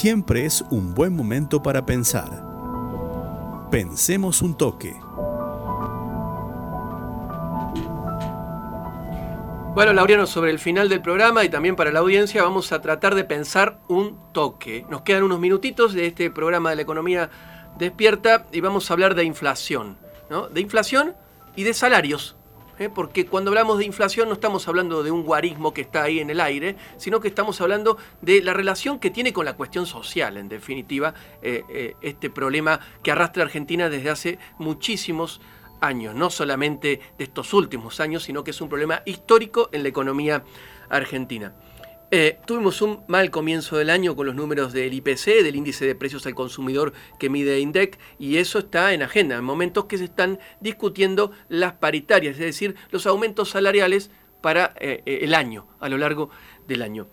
siempre es un buen momento para pensar. Pensemos un toque. Bueno, Laureano, sobre el final del programa y también para la audiencia vamos a tratar de pensar un toque. Nos quedan unos minutitos de este programa de la economía despierta y vamos a hablar de inflación. ¿no? De inflación y de salarios. ¿Eh? Porque cuando hablamos de inflación no estamos hablando de un guarismo que está ahí en el aire, sino que estamos hablando de la relación que tiene con la cuestión social, en definitiva, eh, eh, este problema que arrastra Argentina desde hace muchísimos años años, no solamente de estos últimos años, sino que es un problema histórico en la economía argentina. Eh, tuvimos un mal comienzo del año con los números del IPC, del índice de precios al consumidor que mide INDEC, y eso está en agenda, en momentos que se están discutiendo las paritarias, es decir, los aumentos salariales para eh, eh, el año, a lo largo del año.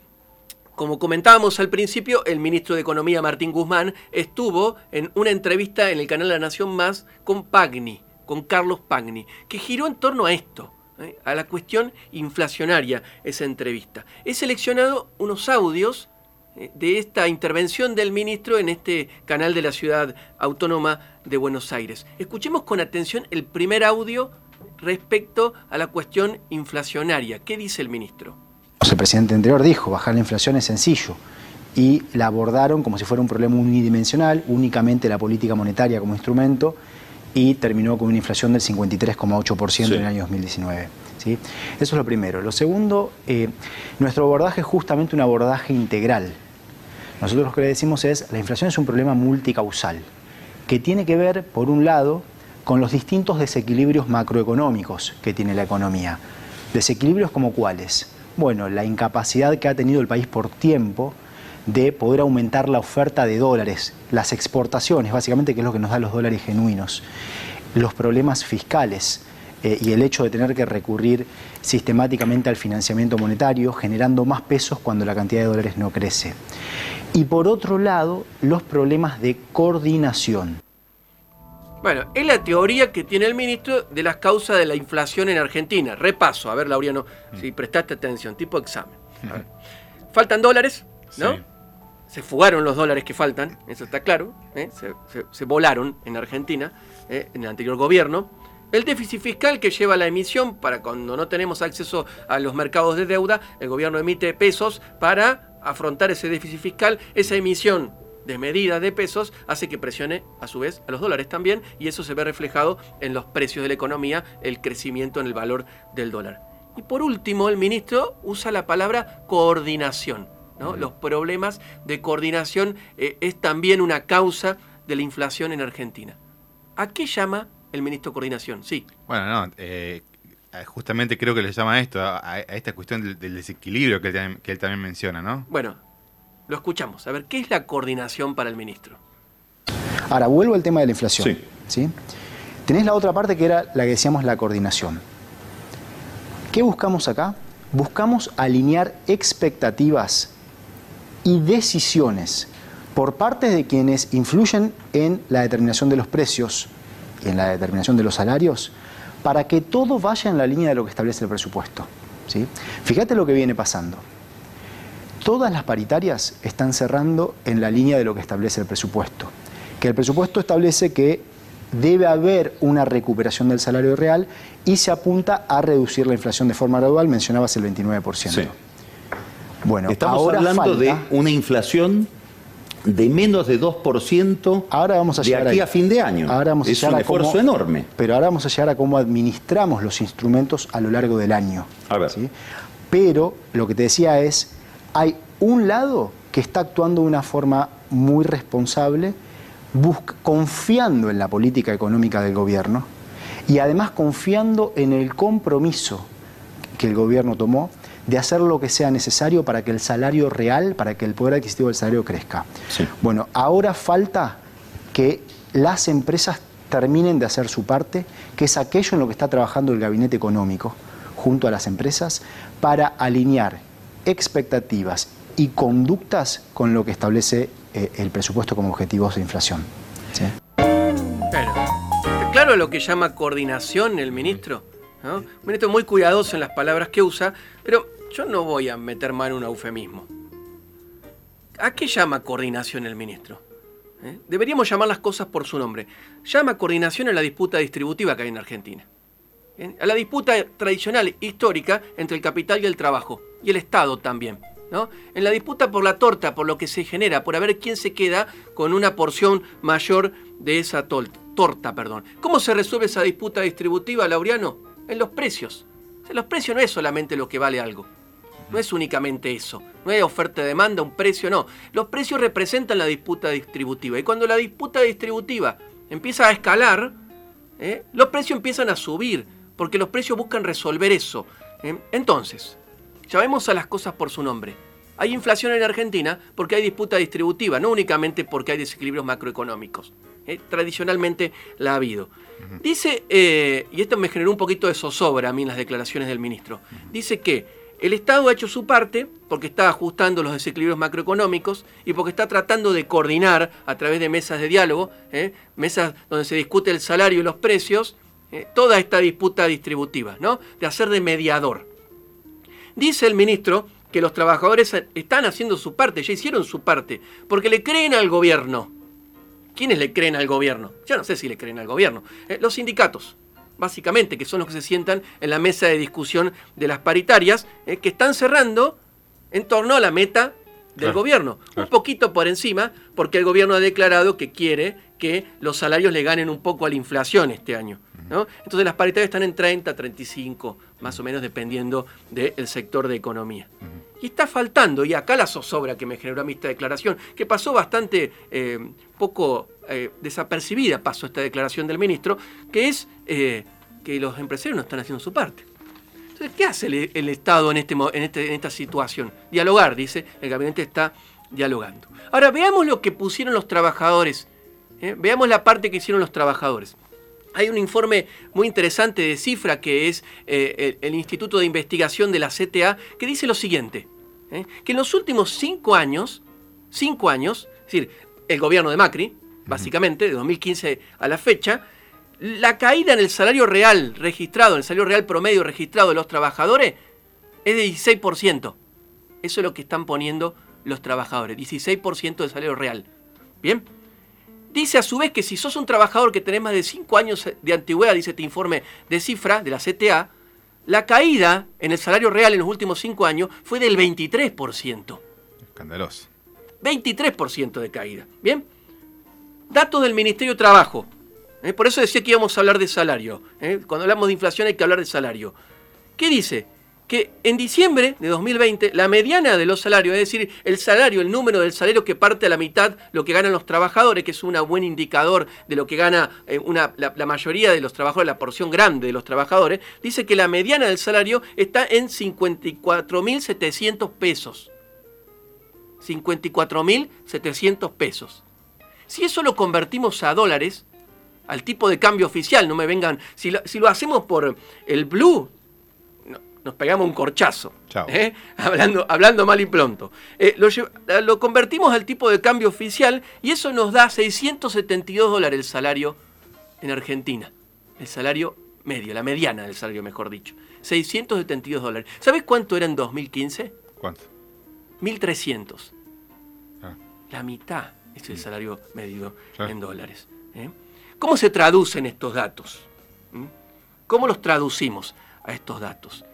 Como comentábamos al principio, el ministro de Economía Martín Guzmán estuvo en una entrevista en el canal La Nación Más con Pagni, con Carlos Pagni, que giró en torno a esto, ¿eh? a la cuestión inflacionaria, esa entrevista. He seleccionado unos audios ¿eh? de esta intervención del ministro en este canal de la ciudad autónoma de Buenos Aires. Escuchemos con atención el primer audio respecto a la cuestión inflacionaria. ¿Qué dice el ministro? El presidente anterior dijo, bajar la inflación es sencillo y la abordaron como si fuera un problema unidimensional, únicamente la política monetaria como instrumento y terminó con una inflación del 53,8% en el año 2019. ¿sí? Eso es lo primero. Lo segundo, eh, nuestro abordaje es justamente un abordaje integral. Nosotros lo que le decimos es, la inflación es un problema multicausal, que tiene que ver, por un lado, con los distintos desequilibrios macroeconómicos que tiene la economía. Desequilibrios como cuáles? Bueno, la incapacidad que ha tenido el país por tiempo de poder aumentar la oferta de dólares, las exportaciones, básicamente, que es lo que nos da los dólares genuinos, los problemas fiscales eh, y el hecho de tener que recurrir sistemáticamente al financiamiento monetario, generando más pesos cuando la cantidad de dólares no crece. Y por otro lado, los problemas de coordinación. Bueno, es la teoría que tiene el ministro de las causas de la inflación en Argentina. Repaso, a ver, Laureano, si prestaste atención, tipo examen. Faltan dólares, ¿no? Se fugaron los dólares que faltan, eso está claro, ¿eh? se, volaron en Argentina, ¿eh? en el anterior gobierno. El déficit fiscal que lleva la emisión para cuando no tenemos acceso a los mercados de deuda, el gobierno emite pesos para afrontar ese déficit fiscal, esa emisión de medida de pesos hace que presione a su vez a los dólares también y eso se ve reflejado en los precios de la economía, el crecimiento en el valor del dólar. Y por último, el ministro usa la palabra coordinación. Los problemas de coordinación eh, es también una causa de la inflación en Argentina. ¿A qué llama el ministro de Coordinación? Sí. Bueno, no, eh, justamente creo que le llama a esto, a, esta cuestión del, desequilibrio que él, también menciona, ¿no? Bueno, lo escuchamos. A ver, ¿qué es la coordinación para el ministro? Ahora, vuelvo al tema de la inflación. Sí. ¿sí? Tenés la otra parte que era la que decíamos la coordinación. ¿Qué buscamos acá? Buscamos alinear expectativas y decisiones por parte de quienes influyen en la determinación de los precios y en la determinación de los salarios para que todo vaya en la línea de lo que establece el presupuesto. ¿sí? Fíjate lo que viene pasando. Todas las paritarias están cerrando en la línea de lo que establece el presupuesto. Que el presupuesto establece que debe haber una recuperación del salario real y se apunta a reducir la inflación de forma gradual, mencionabas el 29%. Bueno, estamos hablando de una inflación de menos de 2% ahora vamos a de aquí a, fin de año. Ahora vamos a es un esfuerzo enorme. Pero ahora vamos a llegar a cómo administramos los instrumentos a lo largo del año. A ver. Pero lo que te decía es, hay un lado que está actuando de una forma muy responsable, confiando en la política económica del gobierno y además confiando en el compromiso que el gobierno tomó de hacer lo que sea necesario para que el salario real, para que el poder adquisitivo del salario crezca. Bueno, ahora falta que las empresas terminen de hacer su parte, que es aquello en lo que está trabajando el gabinete económico junto a las empresas para alinear expectativas y conductas con lo que establece eh, el presupuesto como objetivos de inflación. claro lo que llama coordinación el ministro. Un ministro muy cuidadoso en las palabras que usa, pero yo no voy a meter mano en un eufemismo. ¿A qué llama coordinación el ministro? ¿Eh? Deberíamos llamar las cosas por su nombre. Llama coordinación a la disputa distributiva que hay en Argentina. A la disputa tradicional, histórica, entre el capital y el trabajo. Y el Estado también. ¿no? En la disputa por la torta, por lo que se genera, por ver quién se queda con una porción mayor de esa torta. Perdón. ¿Cómo se resuelve esa disputa distributiva, Laureano? En los precios. los precios no es solamente lo que vale algo. No es únicamente eso. No hay oferta de demanda, un precio, no. Los precios representan la disputa distributiva. Y cuando la disputa distributiva empieza a escalar, ¿eh? los precios empiezan a subir, porque los precios buscan resolver eso. ¿eh? Entonces, llamemos a las cosas por su nombre. Hay inflación en Argentina porque hay disputa distributiva, no únicamente porque hay desequilibrios macroeconómicos. ¿eh? Tradicionalmente la ha habido. Dice, y esto me generó un poquito de zozobra a mí en las declaraciones del ministro, dice que el Estado ha hecho su parte porque está ajustando los desequilibrios macroeconómicos y porque está tratando de coordinar a través de mesas de diálogo, ¿eh? mesas donde se discute el salario y los precios, ¿eh? toda esta disputa distributiva, ¿no? de hacer de mediador. Dice el ministro que los trabajadores están haciendo su parte, ya hicieron su parte, porque le creen al gobierno. ¿Quiénes le creen al gobierno? Ya no sé si le creen al gobierno. ¿eh? los sindicatos básicamente, que son los que se sientan en la mesa de discusión de las paritarias, eh, que están cerrando en torno a la meta del gobierno. Un poquito por encima, porque el gobierno ha declarado que quiere que los salarios le ganen un poco a la inflación este año. ¿no? Entonces las paritarias están en 30, 35, más o menos dependiendo del sector de economía. Y está faltando, y acá la zozobra que me generó a mí esta declaración, que pasó bastante eh, poco eh, desapercibida, pasó esta declaración del ministro, que es eh, que los empresarios no están haciendo su parte. Entonces, ¿qué hace el, Estado en, este, en, este, en esta situación? Dialogar, dice, el gabinete está dialogando. Ahora, veamos lo que pusieron los trabajadores. Veamos la parte que hicieron los trabajadores. Hay un informe muy interesante de cifra que es eh, el, Instituto de Investigación de la CTA que dice lo siguiente, ¿eh? que en los últimos cinco años, cinco años, es decir, el gobierno de Macri, básicamente, de 2015 a la fecha, la caída en el salario real registrado, en el salario real promedio registrado de los trabajadores, es de 16%. Eso es lo que están poniendo los trabajadores, 16% del salario real. Bien, Dice a su vez que si sos un trabajador que tenés más de 5 años de antigüedad, dice este informe de cifra de la CTA, la caída en el salario real en los últimos 5 años fue del 23%. Escandaloso. 23% de caída. Bien. Datos del Ministerio de Trabajo. ¿eh? Por eso decía que íbamos a hablar de salario. ¿eh? Cuando hablamos de inflación hay que hablar de salario. ¿Qué dice? que en diciembre de 2020 la mediana de los salarios, es decir, el salario, el número del salario que parte a la mitad lo que ganan los trabajadores, que es un buen indicador de lo que gana eh, una, la, mayoría de los trabajadores, la porción grande de los trabajadores, dice que la mediana del salario está en 54.700 pesos. 54.700 pesos. Si eso lo convertimos a dólares, al tipo de cambio oficial, no me vengan, si si lo hacemos por el blue, nos pegamos un corchazo. ¿eh? Hablando, hablando mal y pronto. Eh, lo, convertimos al tipo de cambio oficial y eso nos da 672 dólares el salario en Argentina. El salario medio, la mediana del salario, mejor dicho. 672 dólares. ¿Sabes cuánto era en 2015? ¿Cuánto? 1.300. Ah. La mitad es el mm. salario medio en dólares. ¿eh? ¿Cómo se traducen estos datos? ¿Mm? ¿Cómo los traducimos a estos datos?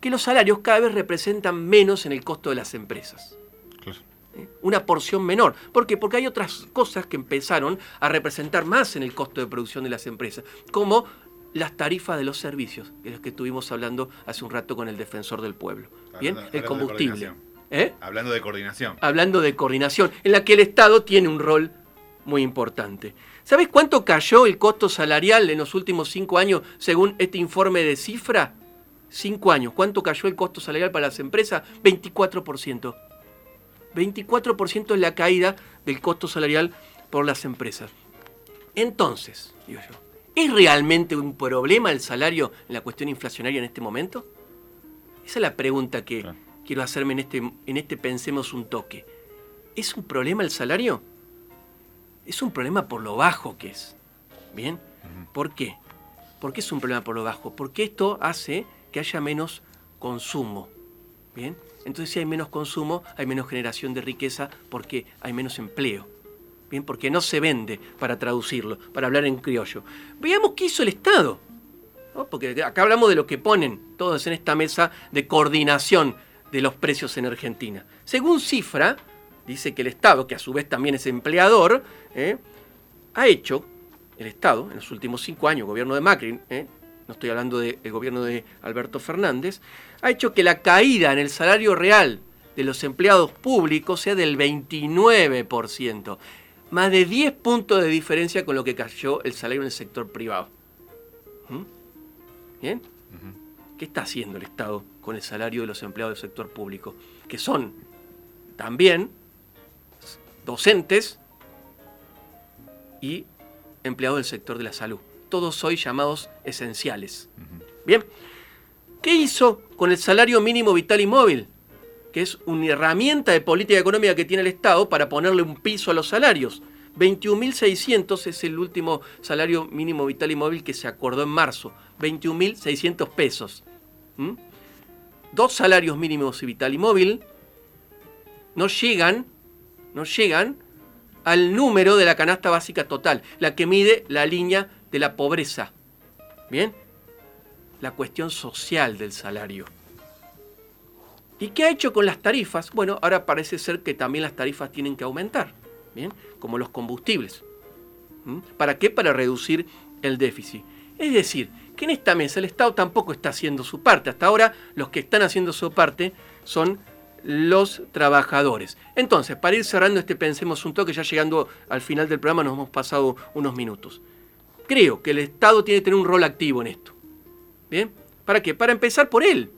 que los salarios cada vez representan menos en el costo de las empresas. ¿Eh? Una porción menor. ¿Por qué? Porque hay otras cosas que empezaron a representar más en el costo de producción de las empresas, como las tarifas de los servicios, de los que estuvimos hablando hace un rato con el defensor del pueblo. Bien, el combustible. ¿Eh? Hablando de coordinación. Hablando de coordinación, en la que el Estado tiene un rol muy importante. ¿Sabes cuánto cayó el costo salarial en los últimos cinco años según este informe de cifra? Cinco años. ¿Cuánto cayó el costo salarial para las empresas? 24%. 24% es la caída del costo salarial por las empresas. Entonces, digo yo, ¿es realmente un problema el salario en la cuestión inflacionaria en este momento? Esa es la pregunta que quiero hacerme en este, en este Pensemos un toque. ¿Es un problema el salario? Es un problema por lo bajo que es. ¿Bien? ¿Por qué? ¿Por qué es un problema por lo bajo? Porque esto hace que haya menos consumo. Bien, entonces si hay menos consumo, hay menos generación de riqueza porque hay menos empleo. Bien, porque no se vende para traducirlo, para hablar en criollo. Veamos qué hizo el Estado. Porque acá hablamos de lo que ponen todos en esta mesa de coordinación de los precios en Argentina. Según cifra, dice que el Estado, que a su vez también es empleador, ¿eh? ha hecho, el Estado, en los últimos cinco años, gobierno de Macri, ¿eh? no estoy hablando del gobierno de Alberto Fernández, ha hecho que la caída en el salario real de los empleados públicos sea del 29%, más de 10 puntos de diferencia con lo que cayó el salario en el sector privado. ¿Mm? ¿Bien? ¿Qué está haciendo el Estado con el salario de los empleados del sector público? Que son también docentes y empleados del sector de la salud. Todos hoy llamados esenciales. Bien, ¿qué hizo con el salario mínimo vital y móvil? Que es una herramienta de política económica que tiene el Estado para ponerle un piso a los salarios. 21.600 es el último salario mínimo vital y móvil que se acordó en marzo. 21.600 pesos. Dos salarios mínimos vital y móvil no llegan, no llegan al número de la canasta básica total, la que mide la línea de la pobreza. ¿Bien? La cuestión social del salario. ¿Y qué ha hecho con las tarifas? Bueno, ahora parece ser que también las tarifas tienen que aumentar, Como los combustibles. ¿Para qué? Para reducir el déficit. Es decir, que en esta mesa el Estado tampoco está haciendo su parte. Hasta ahora los que están haciendo su parte son los trabajadores. Entonces, para ir cerrando este Pensemos un toque, ya llegando al final del programa nos hemos pasado unos minutos. Creo que el Estado tiene que tener un rol activo en esto. ¿Bien? ¿Para qué? Para empezar por él.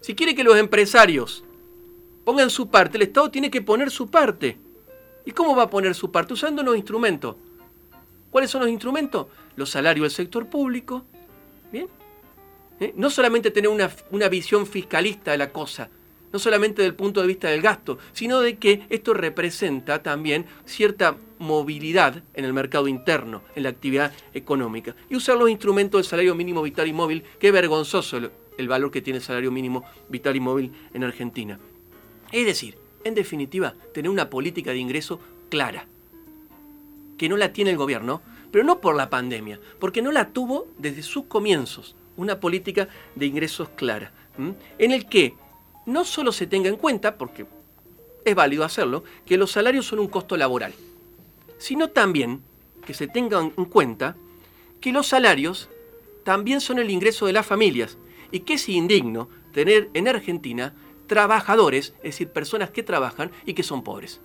Si quiere que los empresarios pongan su parte, el Estado tiene que poner su parte. ¿Y cómo va a poner su parte? Usando los instrumentos. ¿Cuáles son los instrumentos? Los salarios del sector público. ¿Bien? ¿Eh? No solamente tener una, una visión fiscalista de la cosa, no solamente del punto de vista del gasto, sino de que esto representa también cierta movilidad en el mercado interno, en la actividad económica. Y usar los instrumentos del salario mínimo vital y móvil, que es vergonzoso el, valor que tiene el salario mínimo vital y móvil en Argentina. Es decir, en definitiva, tener una política de ingreso clara, que no la tiene el gobierno, pero no por la pandemia, porque no la tuvo desde sus comienzos, una política de ingresos clara, en el que no solo se tenga en cuenta, porque es válido hacerlo, que los salarios son un costo laboral, sino también que se tenga en cuenta que los salarios también son el ingreso de las familias y que es indigno tener en Argentina trabajadores, es decir, personas que trabajan y que son pobres.